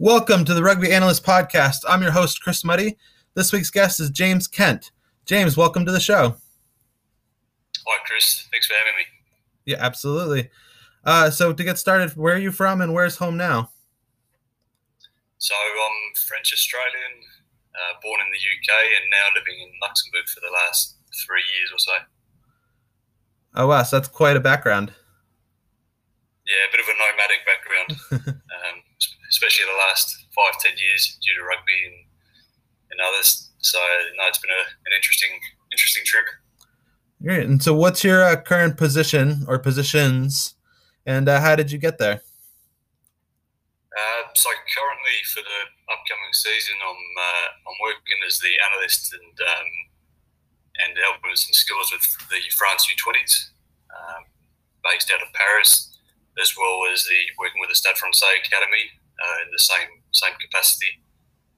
Welcome to the Rugby Analyst Podcast. I'm your host, Chris Muddy. This week's guest is James Kent. James, welcome to the show. Hi, Chris. Thanks for having me. Yeah, absolutely. Uh, so, to get started, where are you from and where's home now? So, I'm French Australian, uh, born in the UK, and now living in Luxembourg for the last three years or so. Oh, wow. So, that's quite a background. Yeah, a bit of a nomadic background, um, especially the last five, ten years due to rugby and, and others. So, no, it's been a, an interesting, interesting trip. Great. And so, what's your uh, current position or positions, and uh, how did you get there? Uh, so currently for the upcoming season, I'm uh, I'm working as the analyst and um, and helping some skills with the France U20s, um, based out of Paris, as well as the working with the Stade Francais Academy in the same same capacity,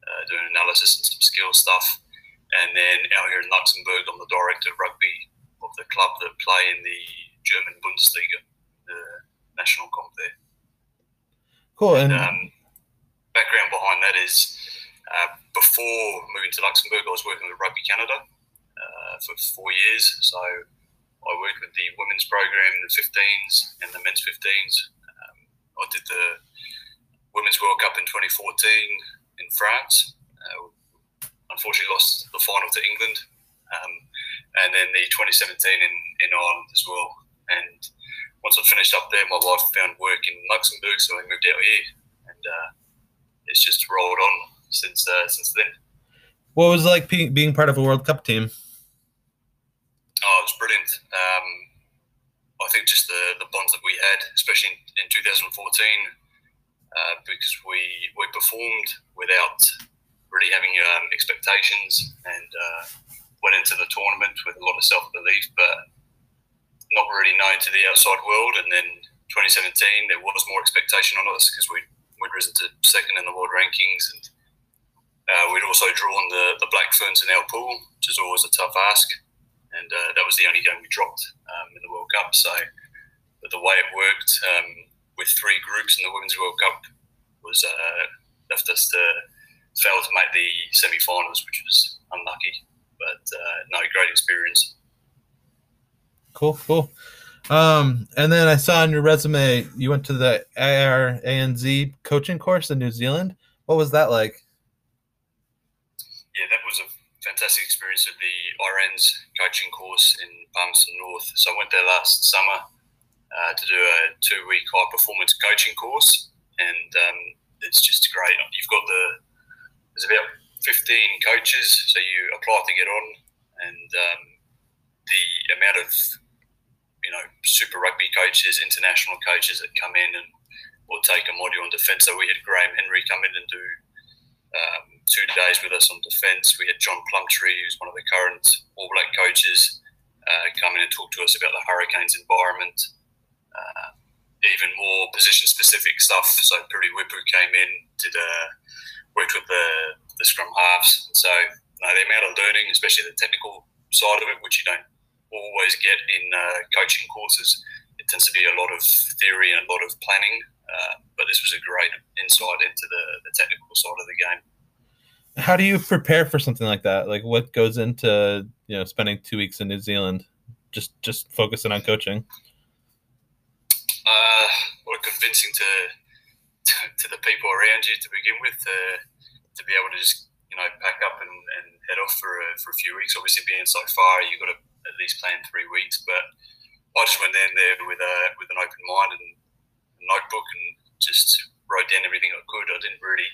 uh, doing analysis and some skill stuff. And then out here in Luxembourg, I'm the director of rugby of the club that play in the German Bundesliga, the national comp there. Cool. And, um, background behind that is uh, before moving to Luxembourg, I was working with Rugby Canada uh, for four years. So I worked with the women's program, the 15s, and the men's 15s. Um, I did the Women's World Cup in 2014 in France. Uh, unfortunately, lost the final to England. Um, and then the 2017 in, in Ireland as well. And once I finished up there, my wife found work in Luxembourg, so I moved out here, and uh, it's just rolled on since uh, since then. what was it like being, being part of a World Cup team? Oh, it was brilliant. Um, I think just the, the bonds that we had, especially in, in 2014, uh, because we we performed without really having um, expectations and uh, went into the tournament with a lot of self belief, but not really known to the outside world. And then 2017, there was more expectation on us because we we'd risen to second in the world rankings, and uh, we'd also drawn the the Black Ferns in our pool, which is always a tough ask. And uh, that was the only game we dropped um, in the World Cup. So, but the way it worked um, with three groups in the Women's World Cup was uh, left us to fail to make the semi-finals, which was unlucky. But uh, no, great experience. Cool, cool. Um, and then I saw on your resume you went to the IRANZ coaching course in New Zealand. What was that like? Yeah, that was a fantastic experience of the IRANZ coaching course in Palmerston North. So I went there last summer uh, to do a two-week high performance coaching course, and um, it's just great. You've got the there's about 15 coaches, so you apply to get on, and um, the amount of you know super rugby coaches, international coaches that come in and will take a module on defence. So we had Graham Henry come in and do um, two days with us on defence. We had John Plumtree, who's one of the current All Black coaches, uh, come in and talk to us about the Hurricanes environment. Uh, even more position specific stuff. So Piri Weepu came in, did uh, worked with the, the scrum halves. And so no, the amount of learning, especially the technical side of it, which you don't always get in uh, coaching courses, it tends to be a lot of theory and a lot of planning. Uh, but this was a great insight into the, the technical side of the game. How do you prepare for something like that? Like what goes into you know spending two weeks in New Zealand, just just focusing on coaching? Uh, convincing to, to, to the people around you to begin with, uh, to be able to just you know pack up and, and head off for a, for a few weeks. Obviously, being so far, you've got to at least plan three weeks. But I just went in there with a with an open mind and a notebook and just wrote down everything I could. I didn't really.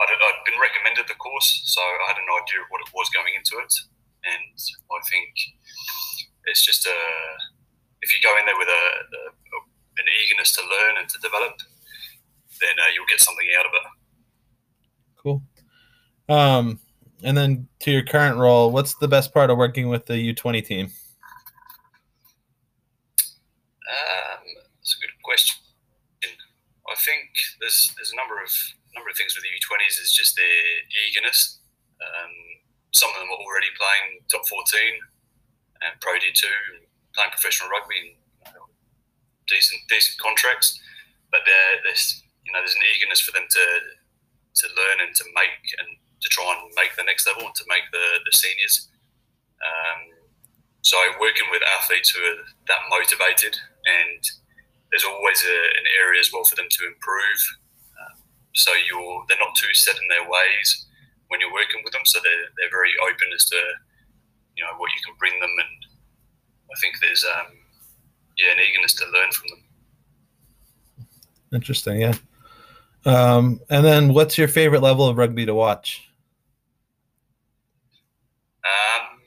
I'd, I'd been recommended the course, so I had an idea of what it was going into it, and I think it's just a. If you go in there with a, a an eagerness to learn and to develop, then uh, you'll get something out of it. Cool. Um, and then to your current role, what's the best part of working with the U20 team? Um, that's a good question. I think there's there's a number of number of things with the U20s. Is just their eagerness. Um, some of them are already playing top 14 and Pro D2, playing professional rugby, and decent decent contracts, but there, there's you know there's an eagerness for them to to learn and to make and to try and make the next level and to make the the seniors. Um, so working with athletes who are that motivated and there's always a, an area as well for them to improve. Um, so you're they're not too set in their ways when you're working with them. So they're, they're very open as to you know what you can bring them, and I think there's um, yeah an eagerness to learn from them. Interesting, yeah. Um, and then, what's your favorite level of rugby to watch? Um,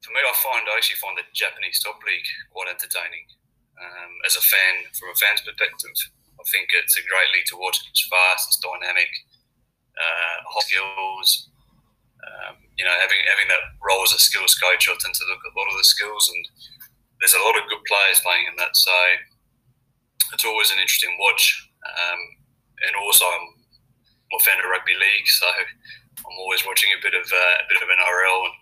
for me, I find I actually find the Japanese top league quite entertaining. Um, as a fan, from a fan's perspective, I think it's a great league to watch. It's fast, it's dynamic, uh, hot skills. Um, you know, having having that role as a skills coach, I tend to look at a lot of the skills, and there's a lot of good players playing in that. So it's always an interesting watch. Um, and also, I'm, a fan of rugby league, so I'm always watching a bit of uh, a bit of NRL and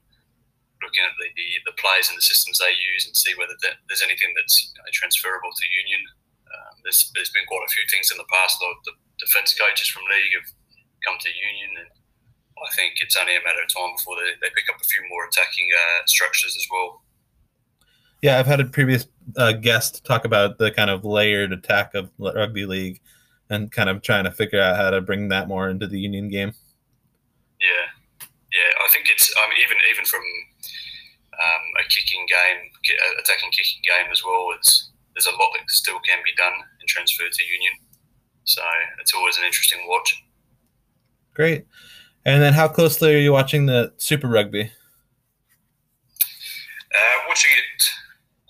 looking at the, the, the players and the systems they use and see whether there's anything that's you know, transferable to union. Um, there's, there's been quite a few things in the past. A the defence coaches from league have come to union, and I think it's only a matter of time before they, they pick up a few more attacking uh, structures as well. Yeah, I've had a previous uh, guest talk about the kind of layered attack of rugby league and kind of trying to figure out how to bring that more into the union game. Yeah, yeah, I think it's um, even even from um, a kicking game, attacking kicking game as well. It's there's a lot that still can be done and transferred to union. So it's always an interesting watch. Great. And then, how closely are you watching the Super Rugby? Uh, watching it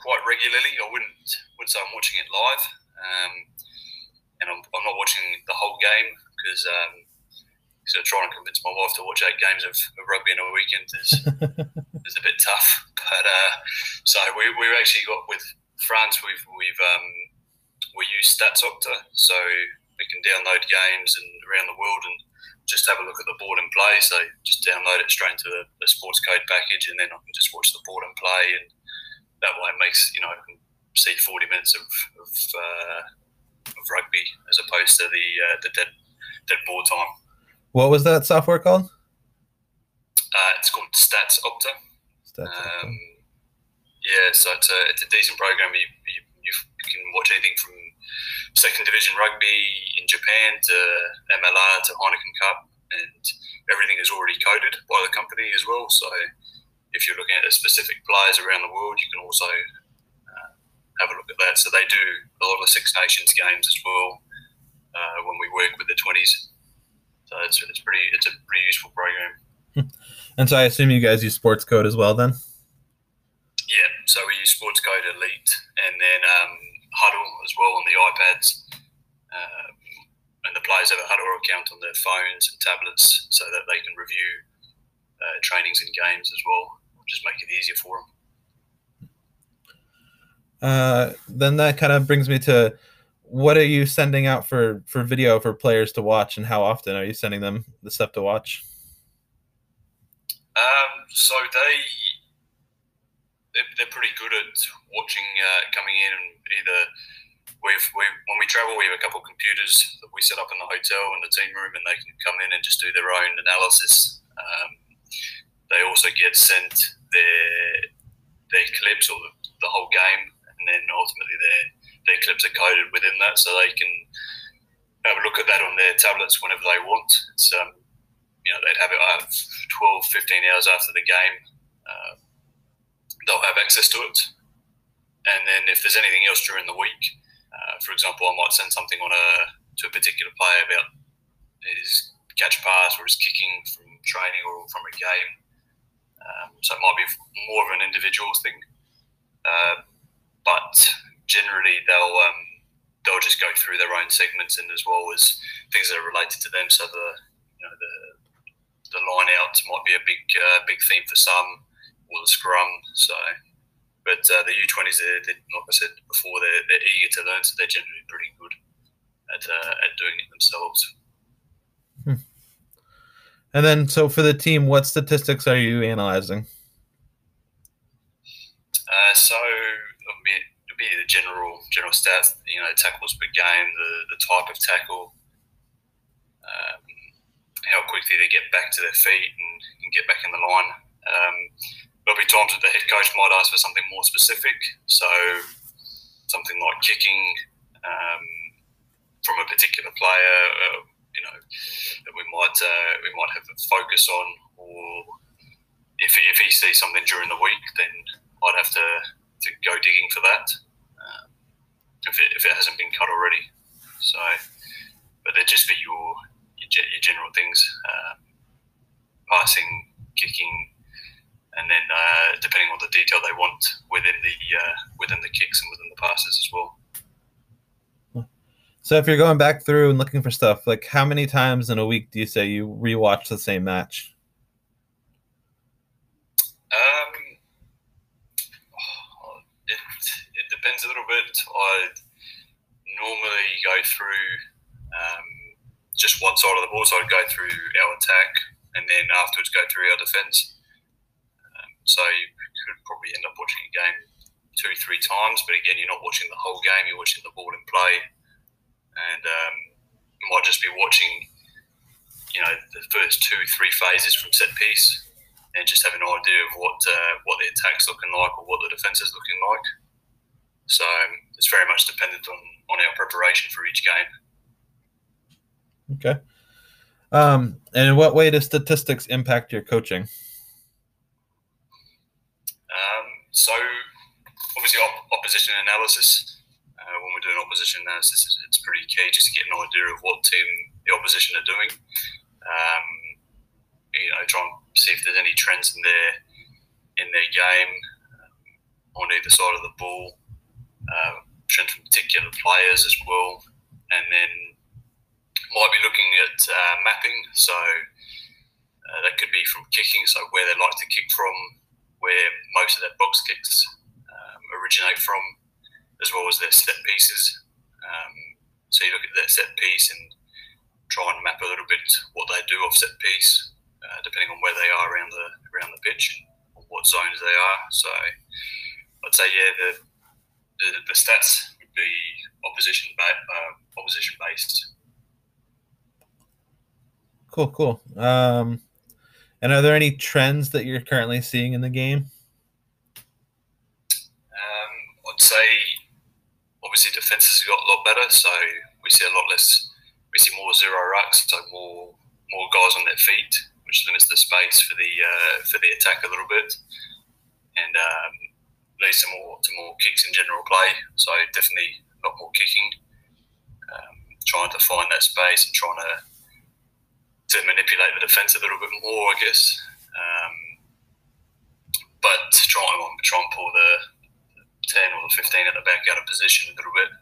quite regularly. I wouldn't wouldn't say I'm watching it live, um, and I'm, I'm, not watching the whole game because um, so trying to convince my wife to watch eight games of, of rugby in a weekend is is a bit tough. But uh, so we we actually got with France. We've we've um, we use StatsOpta, so we can download games and around the world and just have a look at the board and play. So just download it straight into the, the sports code package, and then I can just watch the board and play, and that way it makes you know I can see forty minutes of of, uh, of rugby as opposed to the uh, the dead dead board time. What was that software called? Uh, it's called StatsOpta. Stats um, yeah, so it's a, it's a decent program. You, you, you, can watch anything from second division rugby in Japan to MLR to Heineken Cup, and everything is already coded by the company as well. So if you're looking at specific players around the world, you can also uh, have a look at that. So they do a lot of Six Nations games as well uh, when we work with the 20s. So it's, it's pretty it's a pretty useful program. and so I assume you guys use Sports Code as well then. Yeah, so we use Sports Code Elite and then um, Hudl as well on the iPads. Um, and the players have a Hudl account on their phones and tablets so that they can review uh, trainings and games as well. Just make it easier for them. Uh, then that kind of brings me to what are you sending out for for video for players to watch, and how often are you sending them the stuff to watch? Um, so they they're, they're pretty good at watching, uh, coming in and either we've we when we travel we have a couple of computers that we set up in the hotel in the team room, and they can come in and just do their own analysis. Um, they also get sent their their clips or the, whole game, and then ultimately their their clips are coded within that, so they can have a look at that on their tablets whenever they want. It's um, you know they'd have it uh, 12, 15 hours after the game. Uh, they'll have access to it, and then if there's anything else during the week, uh, for example, I might send something on a to a particular player about his catch pass or his kicking from training or from a game. Um, so it might be more of an individual thing. Uh, but generally they'll um, they'll just go through their own segments and as well as things that are related to them. So the you know the the line outs might be a big uh, big theme for some, or the scrum. So, but uh, the U20s, they're, they're, like I said before, they're, they're eager to learn, so they're generally pretty good at uh, at doing it themselves. And then, so for the team, what statistics are you analyzing? Uh, so it'll be the general general stats. You know, tackles per game, the the type of tackle, um, how quickly they get back to their feet and, and get back in the line. Um, there'll be times that the head coach might ask for something more specific, so something like kicking um, from a particular player, uh, you know, that we might uh, we might have a focus on, or if if he sees something during the week, then I'd have to, to go digging for that um, if it, if it hasn't been cut already. So, but they'd just be your your, your general things, um, passing, kicking, and then uh, depending on the detail they want within the uh, within the kicks and within the passes as well. So if you're going back through and looking for stuff, like how many times in a week do you say you rewatch the same match? Um, it, it depends a little bit. I normally go through um, just one side of the ball, so I'd go through our attack and then afterwards go through our defence. Um, so you could probably end up watching a game two, three times, but again, you're not watching the whole game, you're watching the ball in play and um, might just be watching, you know, the first two, three phases from set piece, and just have an idea of what uh, what the attack's looking like or what the defence is looking like. So um, it's very much dependent on on our preparation for each game. Okay. Um, and in what way does statistics impact your coaching? Um, so obviously op- opposition analysis uh, when we're doing opposition analysis, it's, it's, pretty key just to get an idea of what team the opposition are doing. Um, you know, try and see if there's any trends in their in their game um, on either side of the ball, uh, trends from particular players as well, and then might be looking at uh, mapping. So uh, that could be from kicking, so where they like to kick from, where most of their box kicks um, originate from, as well as their set pieces. Um, so you look at their set piece and try and map a little bit what they do off set piece, uh, depending on where they are around the around the pitch, or what zones they are. So I'd say yeah, the the, the stats would be opposition ba- uh, opposition based. Cool, cool. Um, and are there any trends that you're currently seeing in the game? Um, I'd say obviously defenses got a lot better, so we see a lot less. We see more zero rucks, so more more guys on their feet, which limits the space for the uh, for the attack a little bit, and um, leads to more to more kicks in general play. So definitely a lot more kicking, um, trying to find that space and trying to to manipulate the defence a little bit more, I guess. Um, but try and try and pull the 10 or the 15 at the back out of position a little bit.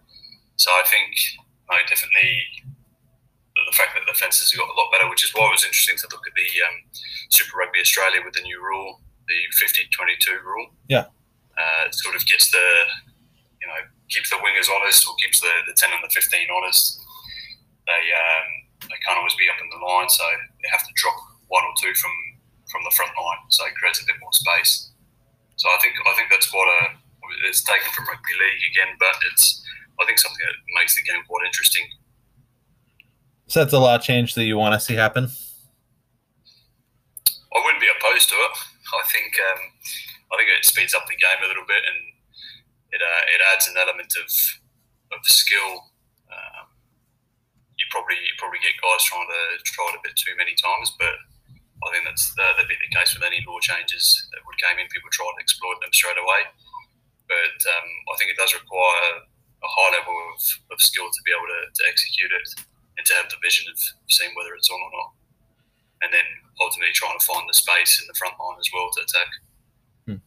So I think, no, definitely the fact that the fences have got a lot better, which is why it was interesting to look at the um, Super Rugby Australia with the new rule, the 50-22 rule. Yeah. Uh, it sort of gets the, you know, keeps the wingers honest or keeps the, the 10 and the 15 honest. They, um, they can't always be up in the line, so they have to drop one or two from, from the front line, so it creates a bit more space. So I think I think that's what a it's taken from rugby league again, but it's I think something that makes the game quite interesting. So that's a lot of change that you want to see happen. I wouldn't be opposed to it. I think um, I think it speeds up the game a little bit, and it uh, it adds an element of of skill. Um, you probably you probably get guys trying to try it a bit too many times, but I think that's uh, that'd be the case with any law changes that would come in. People try to exploit them straight away but um, I think it does require a high level of, of skill to be able to, to execute it and to have the vision of seeing whether it's on or not. And then ultimately trying to find the space in the front line as well to attack. Hmm.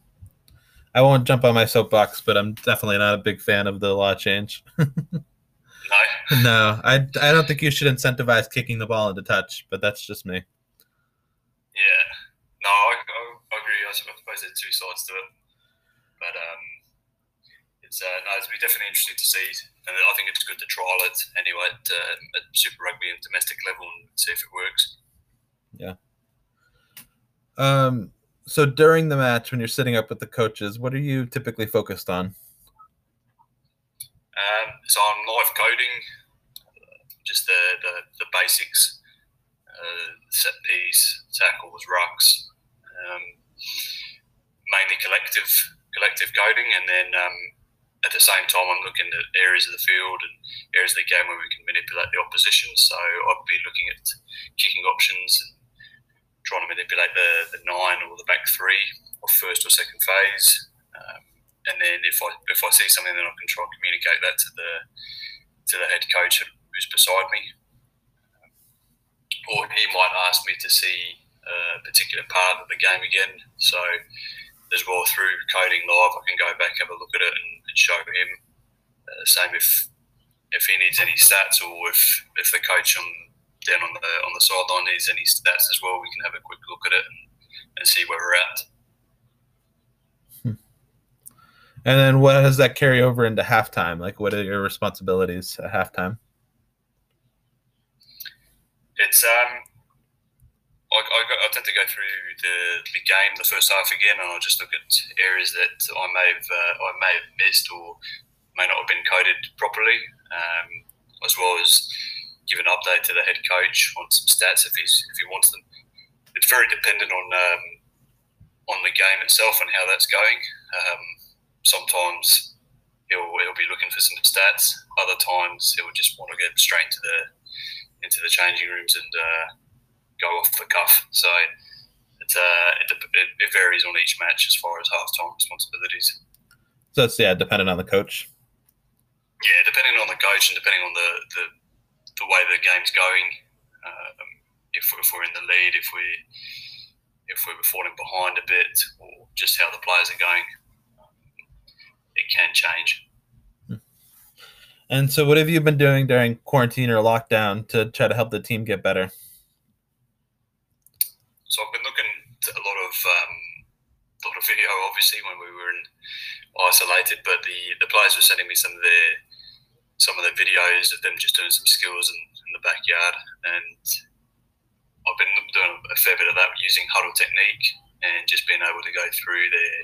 I won't jump on my soapbox, but I'm definitely not a big fan of the law change. no. No, I, I don't think you should incentivize kicking the ball into touch, but that's just me. Yeah. No, I, I, agree. I suppose there's two sides to it. But um, it's uh, no, it's be definitely interesting to see, and I think it's good to trial it anyway at, uh, at Super Rugby and domestic level and see if it works. Yeah. Um. So during the match, when you're sitting up with the coaches, what are you typically focused on? Um, so I'm live coding, just the the, the basics uh, set piece, tackles, rucks, um, mainly collective collective coding, and then um, at the same time, I'm looking at areas of the field and areas of the game where we can manipulate the opposition. So I'd be looking at kicking options and trying to manipulate the, the nine or the back three or first or second phase. Um, and then if I if I see something, then I can try and communicate that to the to the head coach who's beside me. Or he might ask me to see a particular part of the game again. So as well through coding live, I can go back and have a look at it and, and show him. Uh, same if if he needs any stats or if if the coach on down on the on the sideline needs any stats as well, we can have a quick look at it and, and see where we're at. Hmm. And then what does that carry over into halftime? Like, what are your responsibilities at halftime? It's um, I, I, I, tend to go through the, the game, the first half again, and I'll just look at areas that I may have uh, I may have missed or may not have been coded properly, um, as well as give an update to the head coach on some stats if he's if he wants them. It's very dependent on um, on the game itself and how that's going. Um, sometimes he'll he'll be looking for some stats. Other times he'll just want to get straight into the into the changing rooms and uh, go off the cuff. So it's, uh, it, it, it, varies on each match as far as halftime responsibilities. So it's yeah, dependent on the coach. Yeah, depending on the coach and depending on the the, the way the game's going. Um, if, if we're in the lead, if we if we're falling behind a bit, or just how the players are going, um, it can change. And so, what have you been doing during quarantine or lockdown to try to help the team get better? So I've been looking at a lot of um, a lot of video, obviously, when we were in isolated. But the, the players were sending me some of their some of the videos of them just doing some skills in, in the backyard, and I've been doing a fair bit of that using Hudl technique and just being able to go through their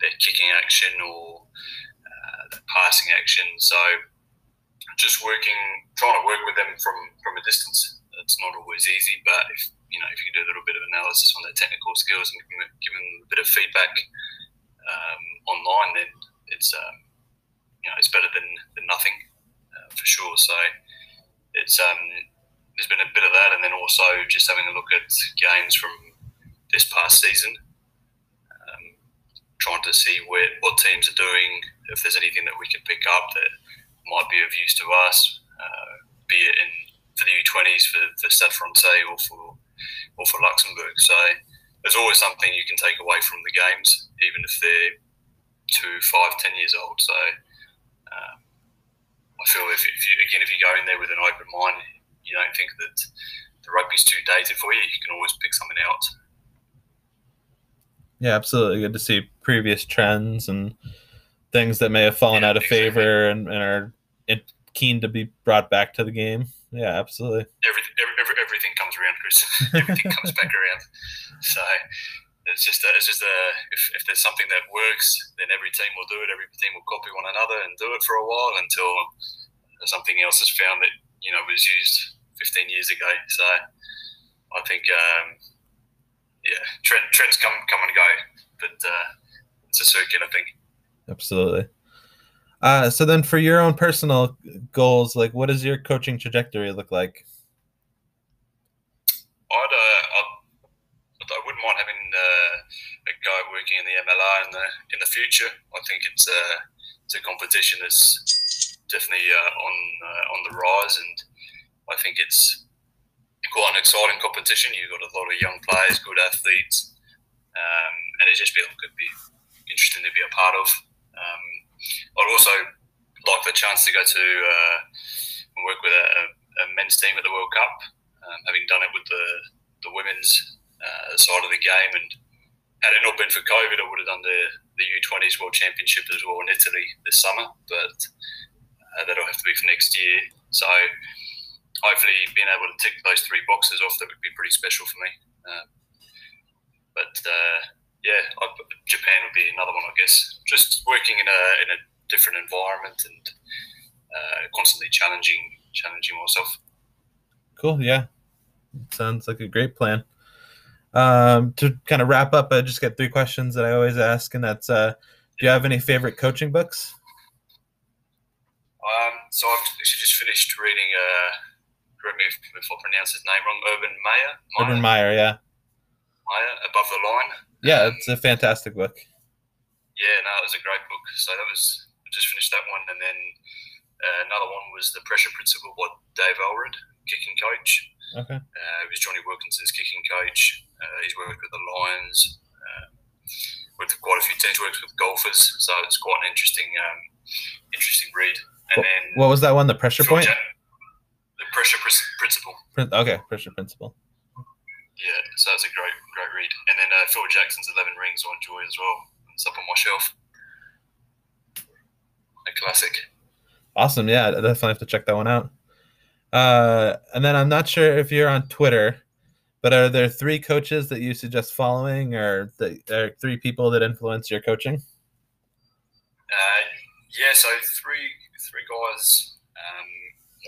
their kicking action or uh, passing action. So just working, trying to work with them from from a distance. It's not always easy, but if you know, if you do a little bit of analysis on their technical skills and give them, a bit of feedback um, online, then it's um, you know it's better than, than nothing uh, for sure. So it's um, there's been a bit of that, and then also just having a look at games from this past season, um, trying to see where what teams are doing, if there's anything that we can pick up that might be of use to us, uh, be it in for the U20s for, for Stade Francais or for or for Luxembourg. So there's always something you can take away from the games, even if they're two, five, ten years old. So um, I feel if, if you again if you go in there with an open mind, you don't think that the rugby's too dated for you. You can always pick something out. Yeah, absolutely. Good to see previous trends and things that may have fallen yeah, out of exactly. favor and, and are keen to be brought back to the game. Yeah, absolutely. Everything, every, everything comes around, Chris. everything comes back around. So it's just a, it's just a, if, if there's something that works, then every team will do it. Every team will copy one another and do it for a while until something else is found that you know was used 15 years ago. So I think, um, yeah, trend, trends come come and go, but uh, it's a circular thing. Absolutely. Uh, so then, for your own personal goals, like what does your coaching trajectory look like? I'd, uh, I'd, I wouldn't mind having uh, a guy working in the MLR in the in the future. I think it's a uh, it's a competition that's definitely uh, on uh, on the rise, and I think it's quite an exciting competition. You've got a lot of young players, good athletes, um, and it just be could be interesting to be a part of. Um, I'd also like the chance to go to uh, work with a, a, men's team at the World Cup, um, having done it with the the women's uh, side of the game. And had it not been for COVID, I would have done the the U20s World Championship as well in Italy this summer, but uh, that'll have to be for next year. So hopefully, being able to tick those three boxes off, that would be pretty special for me. Um, but uh, yeah, I, Japan would be another one, I guess. Just working in a in a different environment and uh, constantly challenging challenging myself. Cool. Yeah. Sounds like a great plan. Um, to kind of wrap up, I just got three questions that I always ask, and that's uh, do you have any favorite coaching books? Um, so I've actually just finished reading. Uh, correct me if, if I pronounce his name wrong. Urban Meyer. Urban Meyer, yeah. Meyer, Above the Line. Yeah, Um, it's a fantastic book. Yeah, no, it was a great book. So that was I just finished that one, and then uh, another one was the Pressure Principle by Dave Alred, kicking coach. Okay. Uh, he was Jonny Wilkinson's kicking coach. Uh, he's worked with the Lions, uh, worked with quite a few teams, worked with golfers. So it's quite an interesting, um, interesting read. And then What was that one? The pressure point? Jack- the Pressure Prin- Principle. Prin- Okay, pressure principle. Yeah, so it's a great, great read. And then uh, Phil Jackson's Eleven Rings I enjoy as well. It's up on my shelf. A classic. Awesome. Yeah, I definitely have to check that one out. Uh, and then I'm not sure if you're on Twitter, but are there three coaches that you suggest following, or or three people that influence your coaching? Uh, yeah, so three three guys. Um,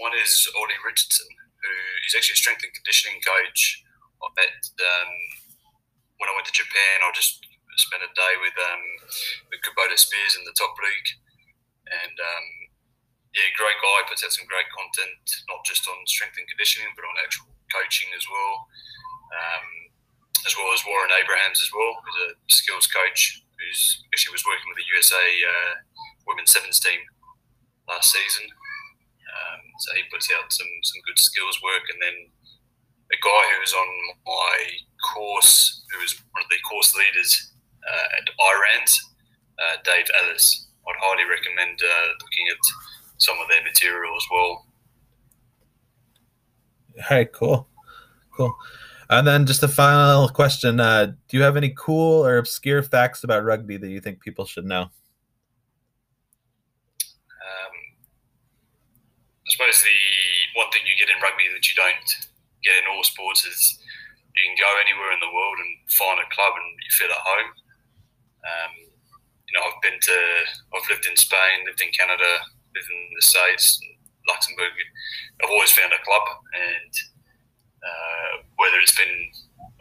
one is Ollie Richardson, who is actually a strength and conditioning coach. I met um, when I went to Japan. I just spent a day with um, Kubota Spears in the top league, and um, yeah, great guy. Puts out some great content, not just on strength and conditioning, but on actual coaching as well. Um, as well as Warren Abrahams as well, who's a skills coach who's actually was working with the USA uh, women's sevens team last season. Um, so he puts out some some good skills work, and then a guy who was on my course, who was one of the course leaders uh, at IRANZ, uh, Dave Ellis. I'd highly recommend uh, looking at some of their material as well. Hey, cool, cool. And then just a final question: uh, Do you have any cool or obscure facts about rugby that you think people should know? Um, I suppose the one thing you get in rugby that you don't get in all sports is you can go anywhere in the world and find a club and you feel at home. Um, you know, I've been to, I've lived in Spain, lived in Canada, lived in the States, and Luxembourg. I've always found a club, and uh, whether it's been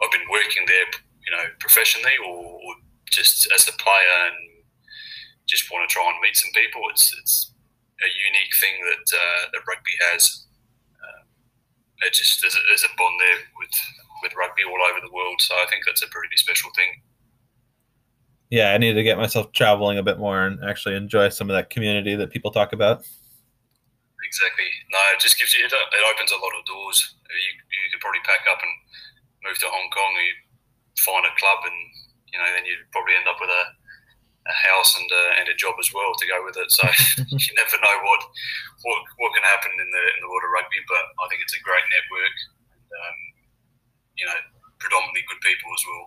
I've been working there, you know, professionally or, or just as a player and just want to try and meet some people. It's it's a unique thing that uh, that rugby has. Uh, it just there's a, there's a bond there with with rugby all over the world. So I think that's a pretty special thing. Yeah, I need to get myself traveling a bit more and actually enjoy some of that community that people talk about. Exactly. No, it just gives you it, opens a lot of doors. You you could probably pack up and move to Hong Kong. You find a club, and you know then you'd probably end up with a a house and a, and a job as well to go with it. So you never know what, what what can happen in the in the world of rugby. But I think it's a great network. And, um, you know, predominantly good people as well.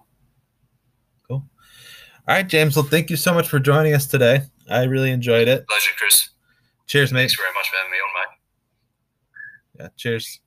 All right, James. Well, thank you so much for joining us today. I really enjoyed it. Pleasure, Chris. Cheers, mate. Thanks very much for having me on, mate. Yeah, cheers.